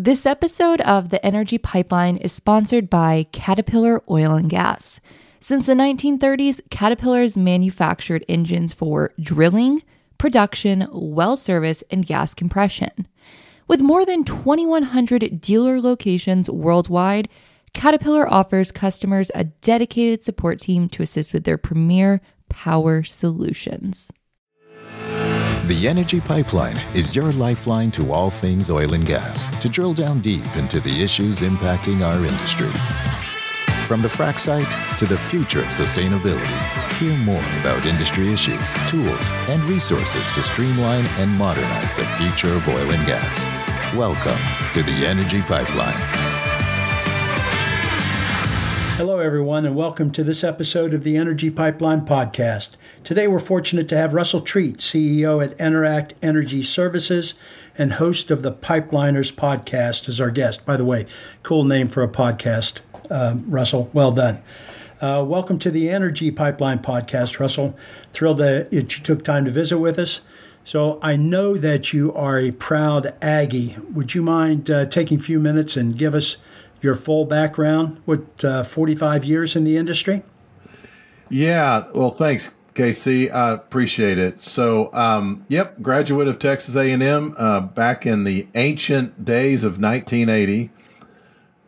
This episode of The Energy Pipeline is sponsored by Caterpillar Oil and Gas. Since the 1930s, Caterpillar has manufactured engines for drilling, production, well service, and gas compression. With more than 2,100 dealer locations worldwide, Caterpillar offers customers a dedicated support team to assist with their premier power solutions. The Energy Pipeline is your lifeline to all things oil and gas to drill down deep into the issues impacting our industry. From the frac site to the future of sustainability, hear more about industry issues, tools, and resources to streamline and modernize the future of oil and gas. Welcome to the Energy Pipeline. Hello, everyone, and welcome to this episode of the Energy Pipeline Podcast. Today, we're fortunate to have Russel Treat, CEO at Eneract Energy Services and host of the Pipeliners Podcast, as our guest. By the way, cool name for a podcast, um, Russel. Well done. Uh, welcome to the Energy Pipeline Podcast, Russel. Thrilled that you took time to visit with us. So, I know that you are a proud Aggie. Would you mind uh, taking a few minutes and give us your full background with uh, 45 years in the industry? Yeah, well, thanks, KC. I appreciate it. So, um, yep, graduate of Texas A&M uh, back in the ancient days of 1980.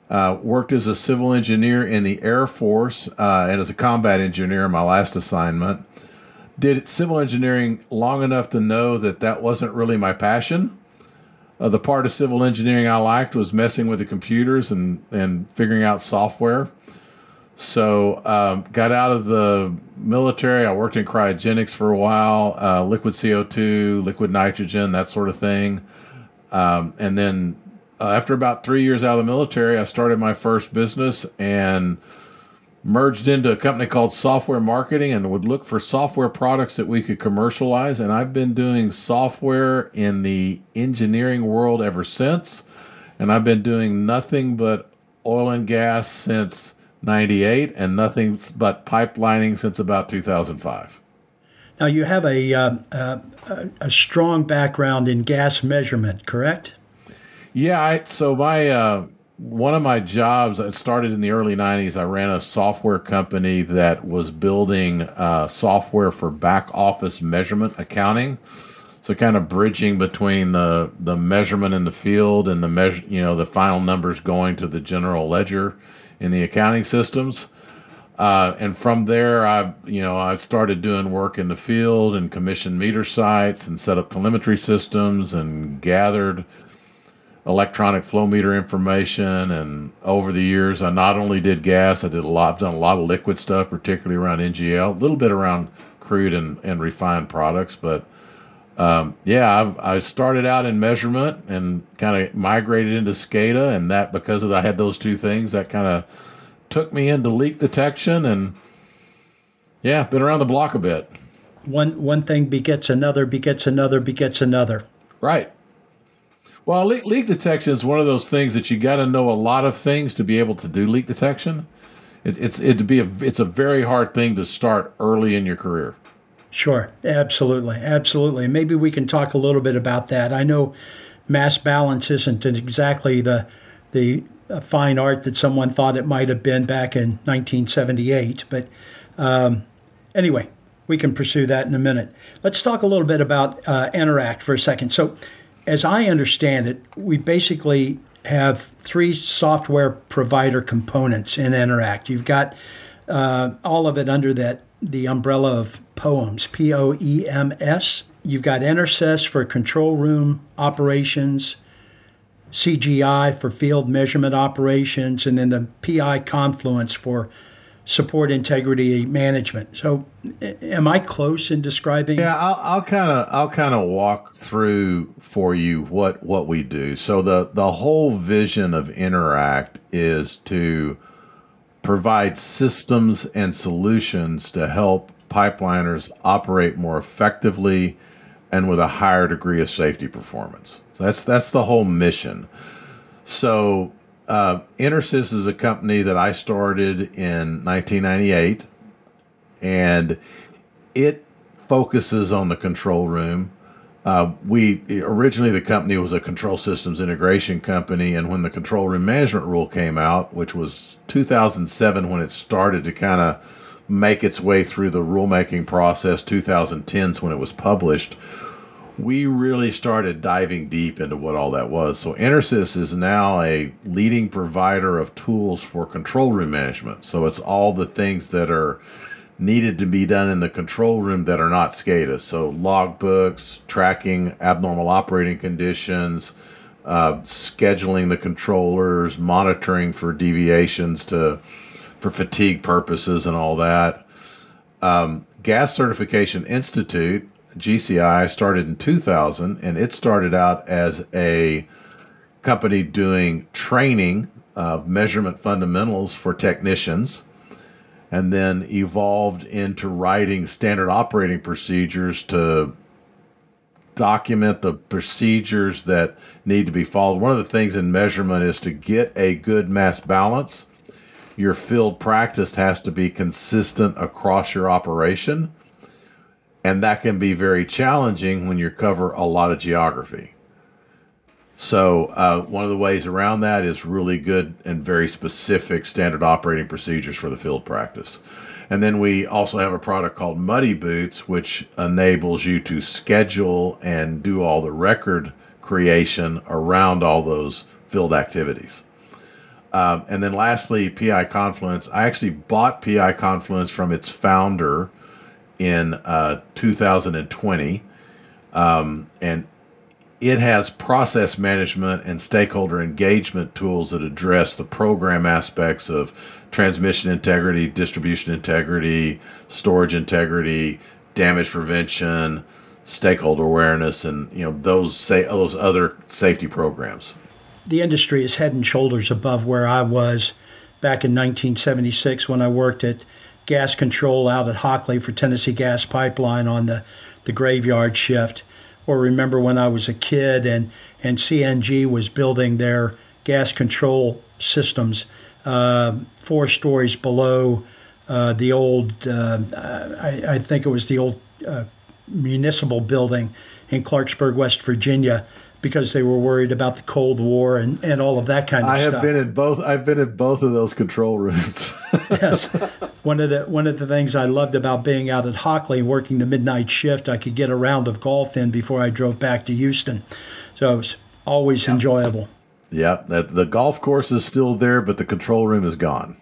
Uh, worked as a civil engineer in the Air Force uh, and as a combat engineer in my last assignment. Did civil engineering long enough to know that that wasn't really my passion. Uh, the part of civil engineering I liked was messing with the computers and, and figuring out software. So, um, got out of the military. I worked in cryogenics for a while, uh, liquid CO2, liquid nitrogen, that sort of thing. Um, and then uh, after about three years out of the military, I started my first business and merged into a company called Software Marketing and would look for software products that we could commercialize. And I've been doing software in the engineering world ever since. And I've been doing nothing but oil and gas since 98 and nothing but pipelining since about 2005. Now, you have a, uh, uh, a strong background in gas measurement, correct? Yeah, I, so my uh, one of my jobs it started in the early 90s i ran a software company that was building uh, software for back office measurement accounting. So kind of bridging between the the measurement in the field and the measure you know the final numbers going to the general ledger in the accounting systems. Uh, and from there i you know i started doing work in the field and commissioned meter sites and set up telemetry systems and gathered electronic flow meter information and over the years i not only did gas i did a lot i've done a lot of liquid stuff particularly around ngl a little bit around crude and, and refined products but um, yeah I've, i started out in measurement and kind of migrated into scada and that because of i had those two things that kind of took me into leak detection and yeah been around the block a bit. One one thing begets another begets another begets another. Right well, leak, leak detection is one of those things that you got to know a lot of things to be able to do leak detection. It, it's it'd be a it's a very hard thing to start early in your career. Sure, absolutely, absolutely. Maybe we can talk a little bit about that. I know mass balance isn't exactly the the fine art that someone thought it might have been back in 1978, but um, anyway, we can pursue that in a minute. Let's talk a little bit about uh, Eneract for a second. So as I understand it, we basically have three software provider components in Eneract. You've got uh, all of it under that the umbrella of POEMS, P O E M S. You've got EnerSys for control room operations, CGI for field measurement operations, and then the PI Confluence for support integrity management. So, am I close in describing? Yeah, I'll kind of I'll kind of walk through for you what what we do. So the the whole vision of Eneract is to provide systems and solutions to help pipeliners operate more effectively and with a higher degree of safety performance. So that's that's the whole mission. So uh, EnerSys is a company that I started in 1998, and it focuses on the control room. Uh, we originally the company was a control systems integration company, and when the control room management rule came out, which was 2007 when it started to kind of make its way through the rulemaking process, 2010s when it was published, we really started diving deep into what all that was. So EnerSys is now a leading provider of tools for control room management. So it's all the things that are needed to be done in the control room that are not SCADA. So logbooks, tracking abnormal operating conditions, uh, scheduling the controllers, monitoring for deviations to for fatigue purposes and all that. Um, Gas Certification Institute GCI started in 2000, and it started out as a company doing training of measurement fundamentals for technicians and then evolved into writing standard operating procedures to document the procedures that need to be followed. One of the things in measurement is to get a good mass balance. Your field practice has to be consistent across your operation, and that can be very challenging when you cover a lot of geography. So, uh, one of the ways around that is really good and very specific standard operating procedures for the field practice. And then we also have a product called Muddy Boots, which enables you to schedule and do all the record creation around all those field activities. Um, and then lastly, PI Confluence. I actually bought PI Confluence from its founder in uh, 2020. Um, and it has process management and stakeholder engagement tools that address the program aspects of transmission integrity, distribution integrity, storage integrity, damage prevention, stakeholder awareness, and you know those say those other safety programs. The industry is head and shoulders above where I was back in 1976 when I worked at gas control out at Hockley for Tennessee Gas Pipeline on the, the graveyard shift or remember when I was a kid and, and CNG was building their gas control systems uh, four stories below uh, the old, uh, I, I, think it was the old uh, municipal building in Clarksburg, West Virginia, because they were worried about the Cold War and, and all of that kind of stuff. I have been in both. I've been in both of those control rooms. yes, one of the one of the things I loved about being out at Hockley working the midnight shift, I could get a round of golf in before I drove back to Houston, so it was always yeah. enjoyable. Yeah, that the golf course is still there, but the control room is gone.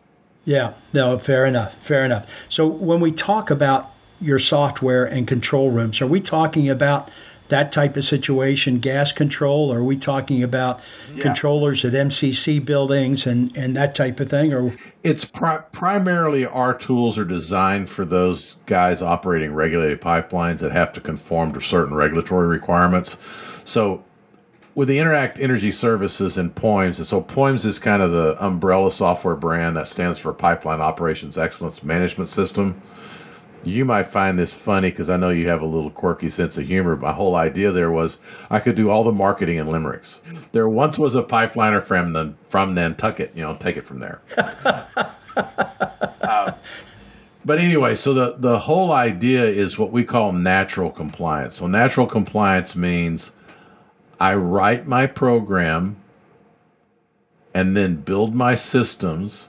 Yeah, no, fair enough, fair enough. So when we talk about your software and control rooms, are we talking about that type of situation, gas control? Are we talking about yeah. controllers at MCC buildings and, and that type of thing? Or it's pri- primarily our tools are designed for those guys operating regulated pipelines that have to conform to certain regulatory requirements. So with the Eneract Energy Services and POEMS, and so POEMS is kind of the umbrella software brand that stands for Pipeline Operations Excellence Management System you might find this funny because I know you have a little quirky sense of humor. My whole idea there was I could do all the marketing in limericks. There once was a pipeliner from the, from Nantucket. You know, take it from there. uh, but anyway, so the the whole idea is what we call natural compliance. So natural compliance means I write my program and then build my systems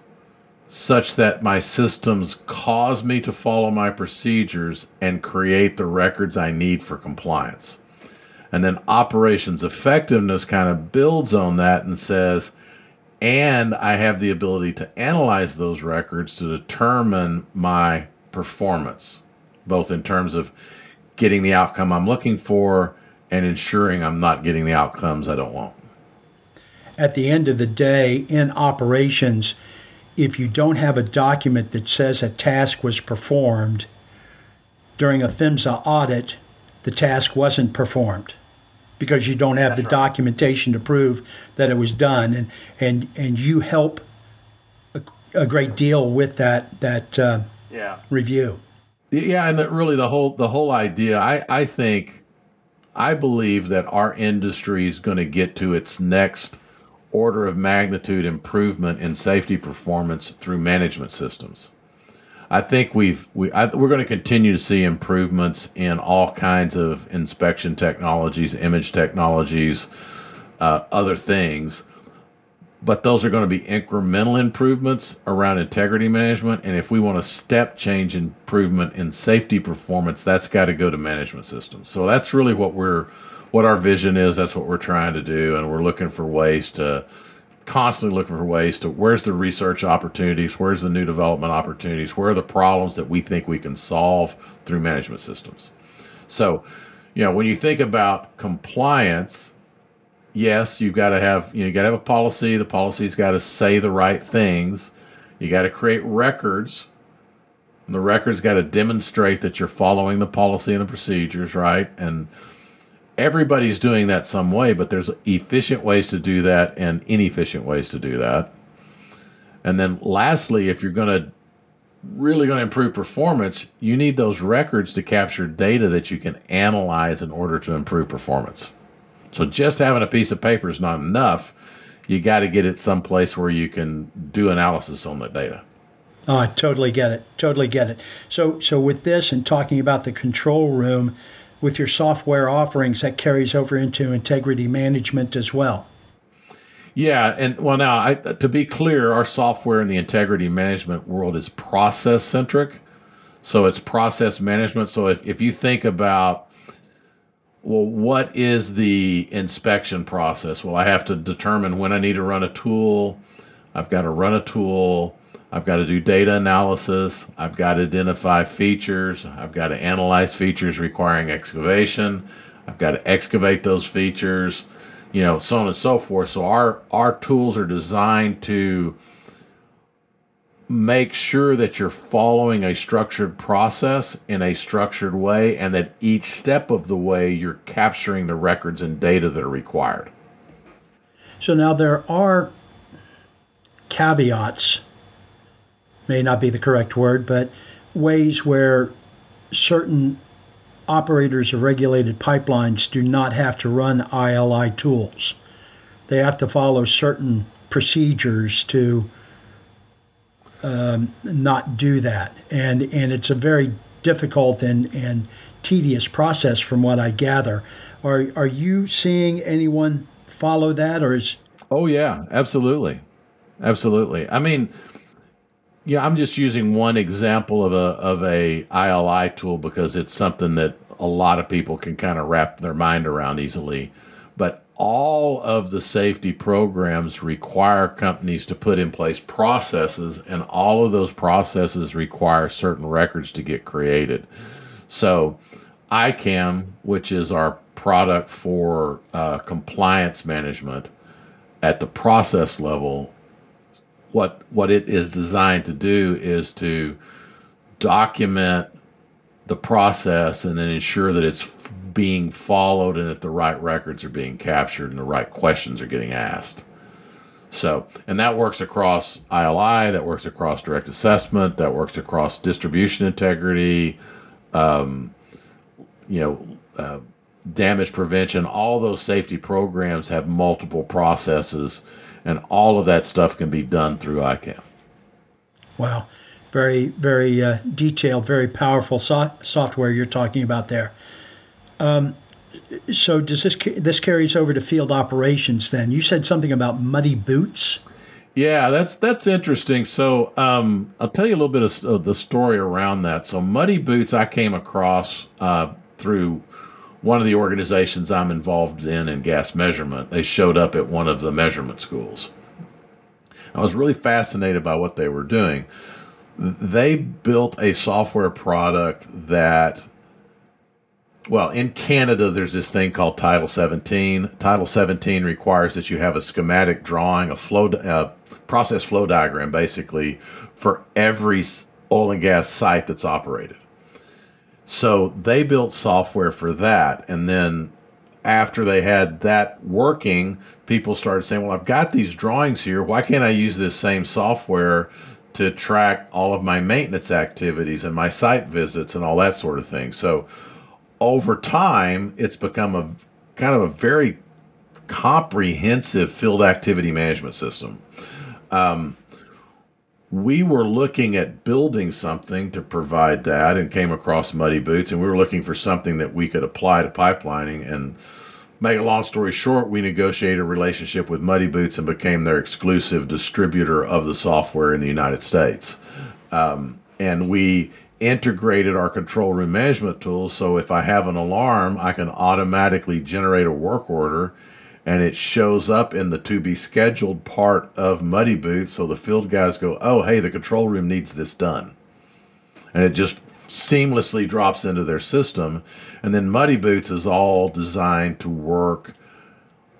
such that my systems cause me to follow my procedures and create the records I need for compliance. And then operations effectiveness kind of builds on that and says, and I have the ability to analyze those records to determine my performance, both in terms of getting the outcome I'm looking for and ensuring I'm not getting the outcomes I don't want. At the end of the day, in operations, if you don't have a document that says a task was performed during a PHMSA audit, the task wasn't performed because you don't have That's the right. documentation to prove that it was done, and and and you help a, a great deal with that that uh, yeah. review. Yeah, and that really the whole the whole idea. I I think I believe that our industry is going to get to its next order of magnitude improvement in safety performance through management systems. I think we've we I, we're going to continue to see improvements in all kinds of inspection technologies, image technologies, uh, other things. But those are going to be incremental improvements around integrity management. And if we want a step change improvement in safety performance, that's got to go to management systems. So that's really what we're what our vision is. That's what we're trying to do, and we're looking for ways to constantly looking for ways to where's the research opportunities, where's the new development opportunities, where are the problems that we think we can solve through management systems. So, you know, when you think about compliance, yes, you've got to have you know you got to have a policy. The policy's got to say the right things. You got to create records. And the records got to demonstrate that you're following the policy and the procedures, right? And everybody's doing that some way, but there's efficient ways to do that and inefficient ways to do that. And then lastly, if you're going to really going to improve performance, you need those records to capture data that you can analyze in order to improve performance. So just having a piece of paper is not enough. You got to get it someplace where you can do analysis on that data. Oh, I totally get it. Totally get it. So, so with this and talking about the control room, with your software offerings that carries over into integrity management as well. Yeah, and well, now I, to be clear, our software in the integrity management world is process centric, so it's process management. So if if you think about well, what is the inspection process? Well, I have to determine when I need to run a tool. I've got to run a tool. I've got to do data analysis. I've got to identify features. I've got to analyze features requiring excavation. I've got to excavate those features, you know, so on and so forth. So our our tools are designed to make sure that you're following a structured process in a structured way and that each step of the way you're capturing the records and data that are required. So now there are caveats may not be the correct word, but ways where certain operators of regulated pipelines do not have to run ILI tools. They have to follow certain procedures to um, not do that, and and it's a very difficult and and tedious process, from what I gather. Are are you seeing anyone follow that, or is? Oh yeah, absolutely, absolutely. I mean, yeah, I'm just using one example of a of a ILI tool because it's something that a lot of people can kind of wrap their mind around easily. But all of the safety programs require companies to put in place processes, and all of those processes require certain records to get created. So, ICAM, which is our product for uh, compliance management at the process level, what what it is designed to do is to document the process and then ensure that it's being followed and that the right records are being captured and the right questions are getting asked. So, and that works across ILI, that works across direct assessment, that works across distribution integrity, um, you know, uh, damage prevention. All those safety programs have multiple processes and all of that stuff can be done through ICAM. Wow, very very uh, detailed, very powerful so- software you're talking about there. Um, so does this this carries over to field operations? Then you said something about muddy boots. Yeah, that's that's interesting. So um, I'll tell you a little bit of, of, the story around that. So muddy boots, I came across uh, through one of the organizations I'm involved in in gas measurement, they showed up at one of the measurement schools. I was really fascinated by what they were doing. They built a software product that, well, in Canada, there's this thing called Title 17. Title 17 requires that you have a schematic drawing, a flow, uh, process flow diagram, basically, for every oil and gas site that's operated. So they built software for that. And then after they had that working, people started saying, Well, I've got these drawings here. Why can't I use this same software to track all of my maintenance activities and my site visits and all that sort of thing? So over time, it's become a kind of a very comprehensive field activity management system. Um, we were looking at building something to provide that and came across Muddy Boots, and we were looking for something that we could apply to pipelining. And make a long story short, we negotiated a relationship with Muddy Boots and became their exclusive distributor of the software in the United States. Um, and we integrated our control room management tools. So if I have an alarm, I can automatically generate a work order and it shows up in the to be scheduled part of Muddy Boots. So the field guys go, oh, hey, the control room needs this done. And it just seamlessly drops into their system. And then Muddy Boots is all designed to work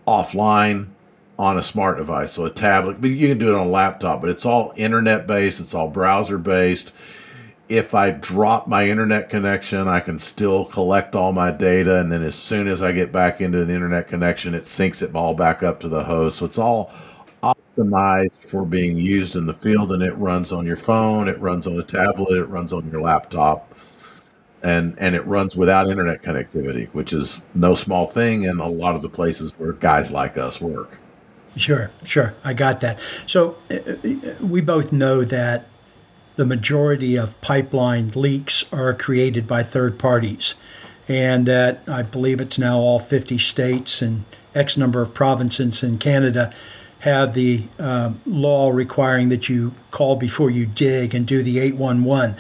offline on a smart device, so a tablet. But you can do it on a laptop, but it's all internet based, it's all browser based if I drop my internet connection, I can still collect all my data. And then as soon as I get back into an internet connection, it syncs it all back up to the host. So it's all optimized for being used in the field and it runs on your phone, it runs on a tablet, it runs on your laptop. And, and it runs without internet connectivity, which is no small thing in a lot of the places where guys like us work. Sure, sure. I got that. So uh, uh we both know that the majority of pipeline leaks are created by third parties. And that I believe it's now all 50 states and X number of provinces in Canada have the uh, law requiring that you call before you dig and do the 811.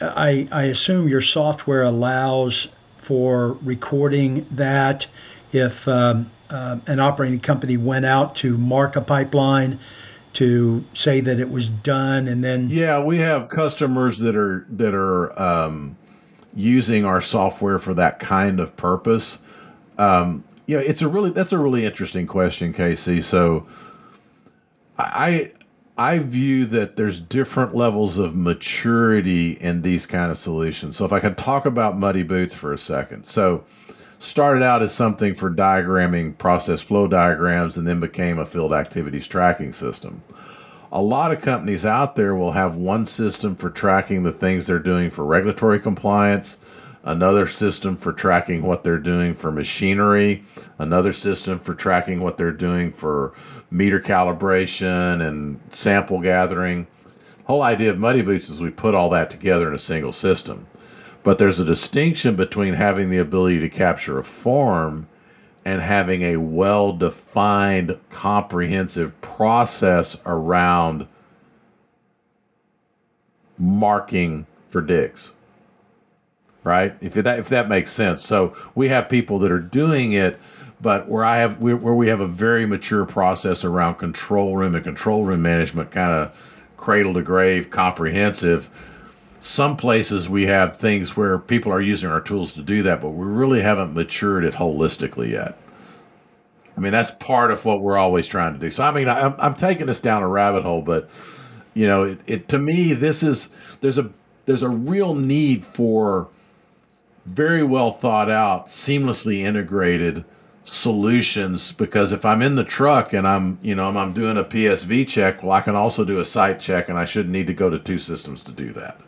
I, I assume your software allows for recording that if um, uh, an operating company went out to mark a pipeline to say that it was done and then yeah we have customers that are that are um, using our software for that kind of purpose. Um, you know it's a really that's a really interesting question KC so i i view that there's different levels of maturity in these kind of solutions. So if i could talk about muddy boots for a second. So started out as something for diagramming process flow diagrams and then became a field activities tracking system. A lot of companies out there will have one system for tracking the things they're doing for regulatory compliance, another system for tracking what they're doing for machinery, another system for tracking what they're doing for meter calibration and sample gathering. The whole idea of Muddy Boots is we put all that together in a single system. But there's a distinction between having the ability to capture a form and having a well defined, comprehensive process around marking for digs. Right? If that if that makes sense. So we have people that are doing it, but where I have where we have a very mature process around control room and control room management, kind of cradle to grave, comprehensive some places we have things where people are using our tools to do that, but we really haven't matured it holistically yet. I mean, that's part of what we're always trying to do. So, I mean, I'm, I'm taking this down a rabbit hole, but you know, it, it to me, this is there's a there's a real need for very well thought out, seamlessly integrated solutions because if I'm in the truck and I'm, you know, I'm doing a PSV check, well, I can also do a site check and I shouldn't need to go to two systems to do that.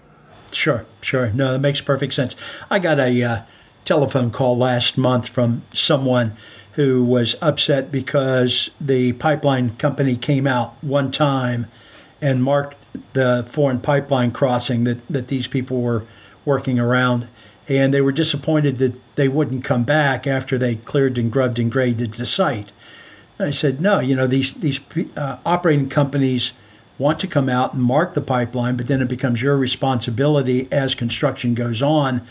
Sure, sure. No, that makes perfect sense. I got a uh, telephone call last month from someone who was upset because the pipeline company came out one time and marked the foreign pipeline crossing that, that these people were working around. And they were disappointed that they wouldn't come back after they cleared and grubbed and graded the site. And I said, no, you know, these, these uh, operating companies – want to come out and mark the pipeline, but then it becomes your responsibility as construction goes on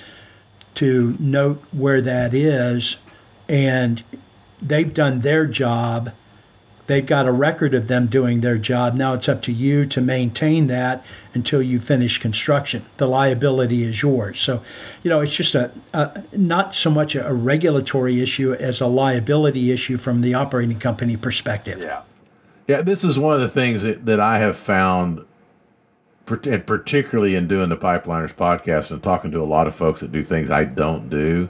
to note where that is. And they've done their job. They've got a record of them doing their job. Now it's up to you to maintain that until you finish construction. The liability is yours. So, you know, it's just a, a not so much a regulatory issue as a liability issue from the operating company perspective. Yeah. Yeah, this is one of the things that, that I have found, and particularly in doing the Pipeliners podcast and talking to a lot of folks that do things I don't do.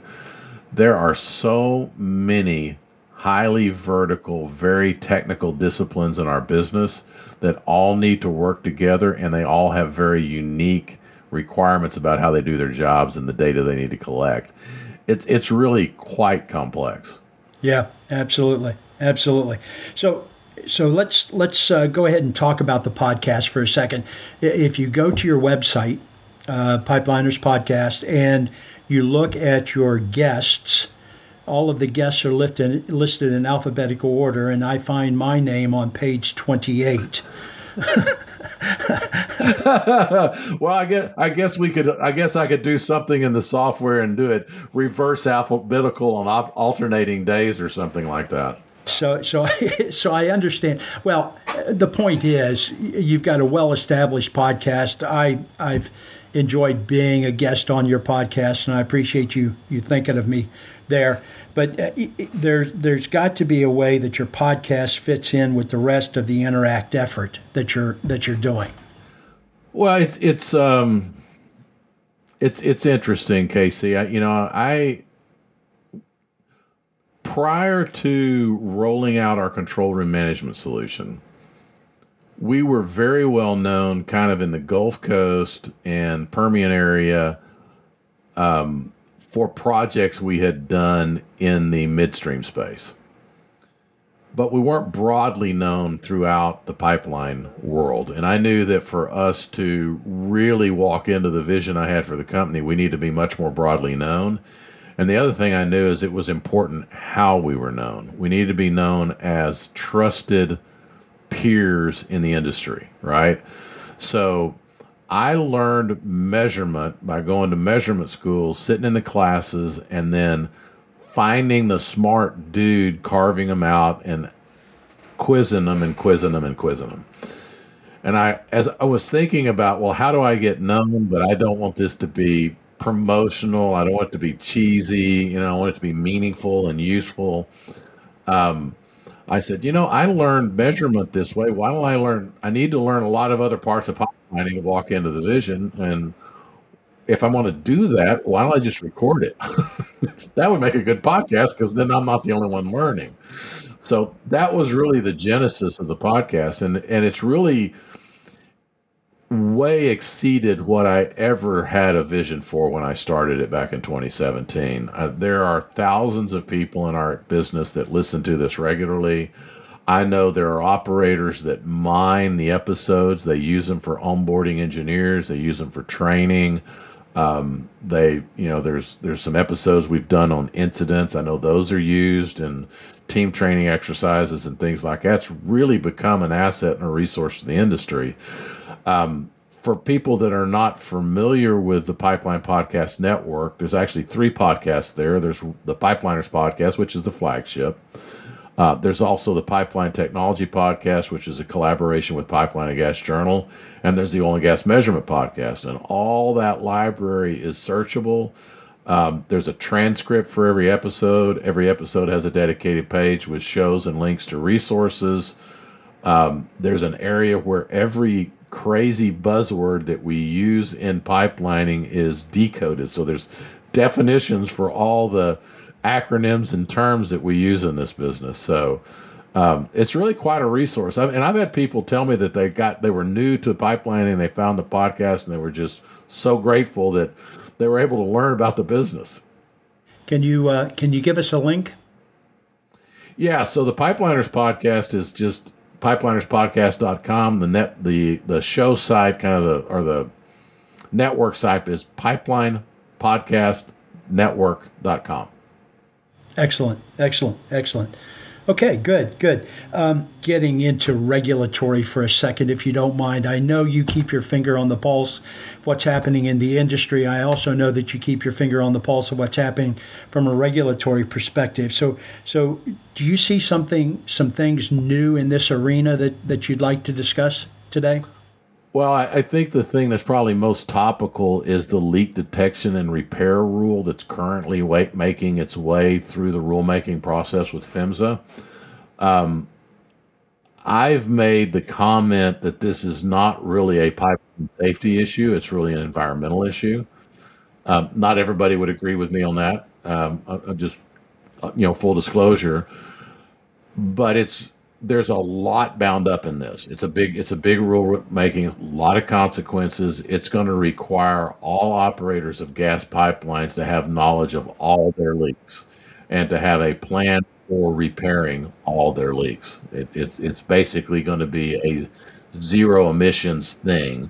There are so many highly vertical, very technical disciplines in our business that all need to work together and they all have very unique requirements about how they do their jobs and the data they need to collect. It's it's really quite complex. Yeah, absolutely. Absolutely. So so let's let's uh, go ahead and talk about the podcast for a second. If you go to your website, uh, Pipeliners Podcast, and you look at your guests, all of the guests are listed listed in alphabetical order, and I find my name on page twenty eight. well, I guess I guess we could. I guess I could do something in the software and do it reverse alphabetical on op- alternating days or something like that. So, so, so I understand. Well, the point is, you've got a well-established podcast. I, I've enjoyed being a guest on your podcast, and I appreciate you you thinking of me there. But uh, there, there's got to be a way that your podcast fits in with the rest of the Eneract effort that you're that you're doing. Well, it's it's um, it's it's interesting, KC. I, you know, I prior to rolling out our control room management solution, we were very well known kind of in the Gulf Coast and Permian area um, for projects we had done in the midstream space. But we weren't broadly known throughout the pipeline world. And I knew that for us to really walk into the vision I had for the company, we need to be much more broadly known. And the other thing I knew is it was important how we were known. We needed to be known as trusted peers in the industry, right? So I learned measurement by going to measurement schools, sitting in the classes, and then finding the smart dude, carving them out, and quizzing them and quizzing them and quizzing them. And I, as I was thinking about, well, how do I get known? But I don't want this to be promotional. I don't want it to be cheesy. You know, I want it to be meaningful and useful. Um, I said, you know, I learned measurement this way. Why don't I learn? I need to learn a lot of other parts of pipelining to walk into the vision. And if I want to do that, why don't I just record it? that would make a good podcast because then I'm not the only one learning. So that was really the genesis of the podcast, and and it's really way exceeded what I ever had a vision for when I started it back in 2017. Uh, there are thousands of people in our business that listen to this regularly. I know there are operators that mine the episodes. They use them for onboarding engineers. They use them for training. Um, they, you know, there's there's some episodes we've done on incidents. I know those are used in team training exercises and things like that. It's really become an asset and a resource to the industry. Um, for people that are not familiar with the Pipeline Podcast Network, there's actually three podcasts there. There's the Pipeliners Podcast, which is the flagship. Uh, there's also the Pipeline Technology Podcast, which is a collaboration with Pipeline and Gas Journal. And there's the Oil and Gas Measurement Podcast. And all that library is searchable. Um, there's a transcript for every episode. Every episode has a dedicated page with shows and links to resources. Um, there's an area where every crazy buzzword that we use in pipelining is decoded. So there's definitions for all the acronyms and terms that we use in this business. So um, it's really quite a resource. I've, and I've had people tell me that they got they were new to pipelining, they found the podcast, and they were just so grateful that they were able to learn about the business. Can you uh, can you give us a link? Yeah, so the Pipeliners podcast is just pipelinerspodcast.com. The net the the show site, kind of the or the network site is pipelinepodcastnetwork.com. Excellent, excellent, excellent. Okay, good, good. Um, getting into regulatory for a second, if you don't mind. I know you keep your finger on the pulse of what's happening in the industry. I also know that you keep your finger on the pulse of what's happening from a regulatory perspective. So, so do you see something, some things new in this arena that, that you'd like to discuss today? Well, I, I, think the thing that's probably most topical is the leak detection and repair rule that's currently making its way through the rulemaking process with PHMSA. Um, I've made the comment that this is not really a pipe safety issue; it's really an environmental issue. Um, not everybody would agree with me on that. Um, I, I just, uh, you know, full disclosure, but it's there's a lot bound up in this. It's a big it's a big rule making, a lot of consequences. It's going to require all operators of gas pipelines to have knowledge of all their leaks and to have a plan for repairing all their leaks. It, it's it's basically going to be a zero emissions thing.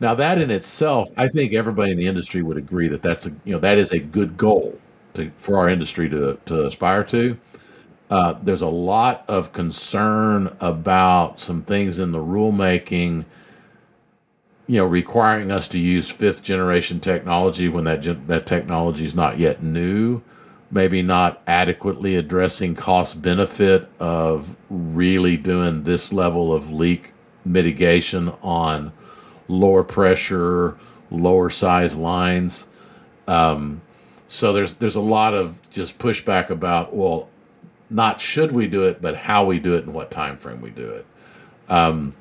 Now that in itself, I think everybody in the industry would agree that that's a you know that is a good goal to, for our industry to to aspire to. Uh, there's a lot of concern about some things in the rulemaking, you know, requiring us to use fifth generation technology when that that technology is not yet new maybe not adequately addressing cost benefit of really doing this level of leak mitigation on lower pressure, lower size lines. Um, so there's there's a lot of just pushback about well, not should we do it, but how we do it and what time frame we do it. Um,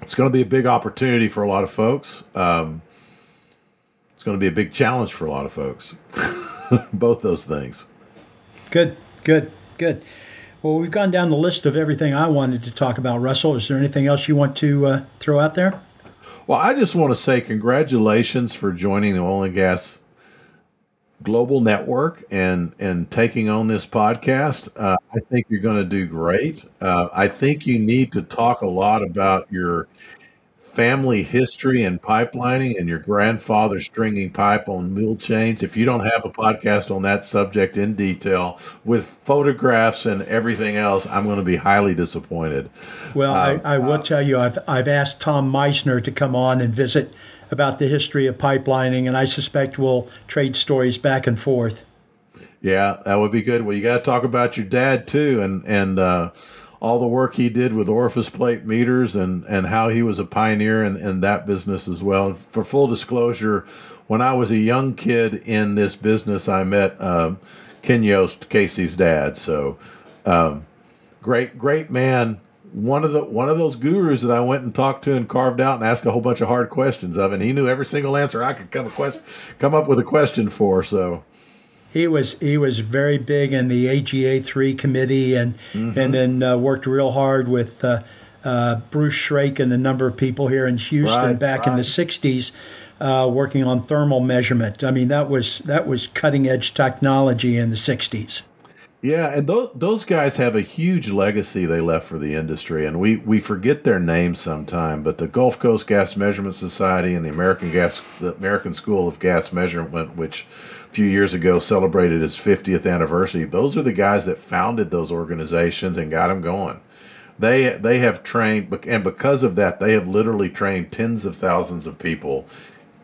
it's going to be a big opportunity for a lot of folks. Um, it's going to be a big challenge for a lot of folks. both those things. Good, good, good. Well, we've gone down the list of everything I wanted to talk about, Russel. Is there anything else you want to uh, throw out there? Well, I just want to say congratulations for joining the Oil and Gas Global Network and and taking on this podcast. Uh, I think you're going to do great. Uh, I think you need to talk a lot about your family history and pipelining and your grandfather stringing pipe on mule chains, if you don't have a podcast on that subject in detail with photographs and everything else, I'm going to be highly disappointed. Well, I, I will tell you, I've, I've asked Tom Meissner to come on and visit about the history of pipelining, and I suspect we'll trade stories back and forth. Yeah, that would be good. Well, you got to talk about your dad too, and and uh, all the work he did with orifice plate meters and, and how he was a pioneer in, in that business as well. For full disclosure, when I was a young kid in this business, I met uh, Ken Yost, KC's dad. So um, great, great man. One of the one of those gurus that I went and talked to and carved out and asked a whole bunch of hard questions of, and he knew every single answer I could come a quest, come up with a question for. So he was he was very big in the AGA three committee and mm-hmm. and then uh, worked real hard with uh, uh, Bruce Shrake and a number of people here in Houston right, back right. in the '60s, uh, working on thermal measurement. I mean that was that was cutting edge technology in the '60s. Yeah, and those those guys have a huge legacy they left for the industry, and we we forget their names sometime. But the Gulf Coast Gas Measurement Society and the American Gas the American School of Gas Measurement, which few years ago celebrated its 50th anniversary. Those are the guys that founded those organizations and got them going. They they have trained, and because of that, they have literally trained tens of thousands of people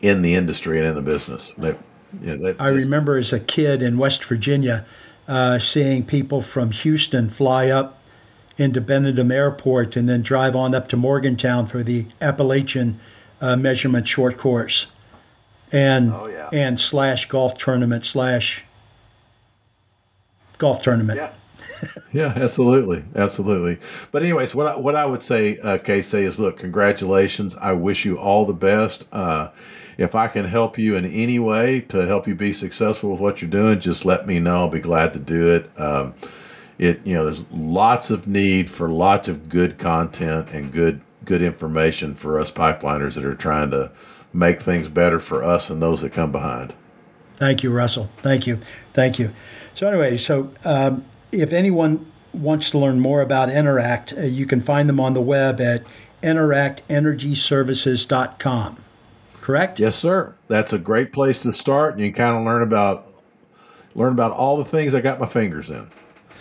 in the industry and in the business. They, you know, I just, remember as a kid in West Virginia, uh, seeing people from Houston fly up into Benedum Airport and then drive on up to Morgantown for the Appalachian uh, measurement short course and oh, yeah. And slash golf tournament slash golf tournament. Yeah. yeah, absolutely, absolutely. But anyways, what I, what I would say, uh, KC, is look, congratulations. I wish you all the best. Uh, if I can help you in any way to help you be successful with what you're doing, just let me know. I'll be glad to do it. Um, it you know, there's lots of need for lots of good content and good good information for us pipeliners that are trying to make things better for us and those that come behind. Thank you, Russel. Thank you. Thank you. So, anyway, so um, if anyone wants to learn more about Eneract, uh, you can find them on the web at eneractenergyservices.com. Correct? Yes, sir. That's a great place to start, and you kind of learn about learn about all the things I got my fingers in.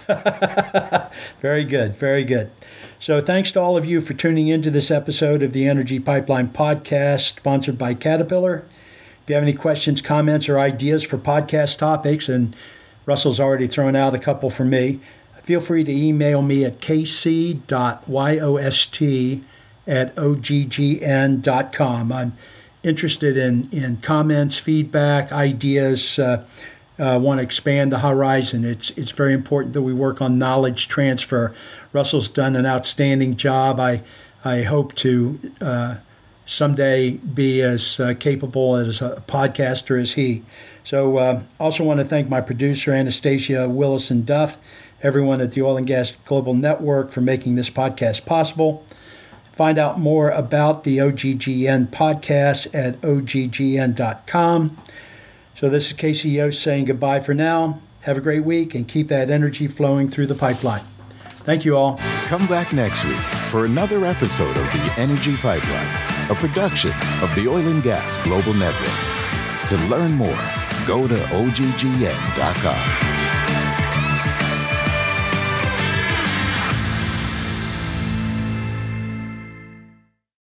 very good. Very good. So, thanks to all of you for tuning into this episode of the Energy Pipeline Podcast, sponsored by Caterpillar. If you have any questions, comments, or ideas for podcast topics, and Russel's already thrown out a couple for me, feel free to email me at kc.yost at oggn.com. I'm interested in, in comments, feedback, ideas. Uh, uh, want to expand the horizon. It's it's very important that we work on knowledge transfer. Russel's done an outstanding job. I I hope to uh, someday be as uh, capable as a podcaster as he. So uh, also want to thank my producer Anastasia Willison Duff, everyone at the Oil and Gas Global Network for making this podcast possible. Find out more about the OGGN podcast at oggn.com. So this is KC Yost saying goodbye for now. Have a great week and keep that energy flowing through the pipeline. Thank you all. Come back next week for another episode of The Energy Pipeline, a production of the Oil and Gas Global Network. To learn more, go to oggn.com.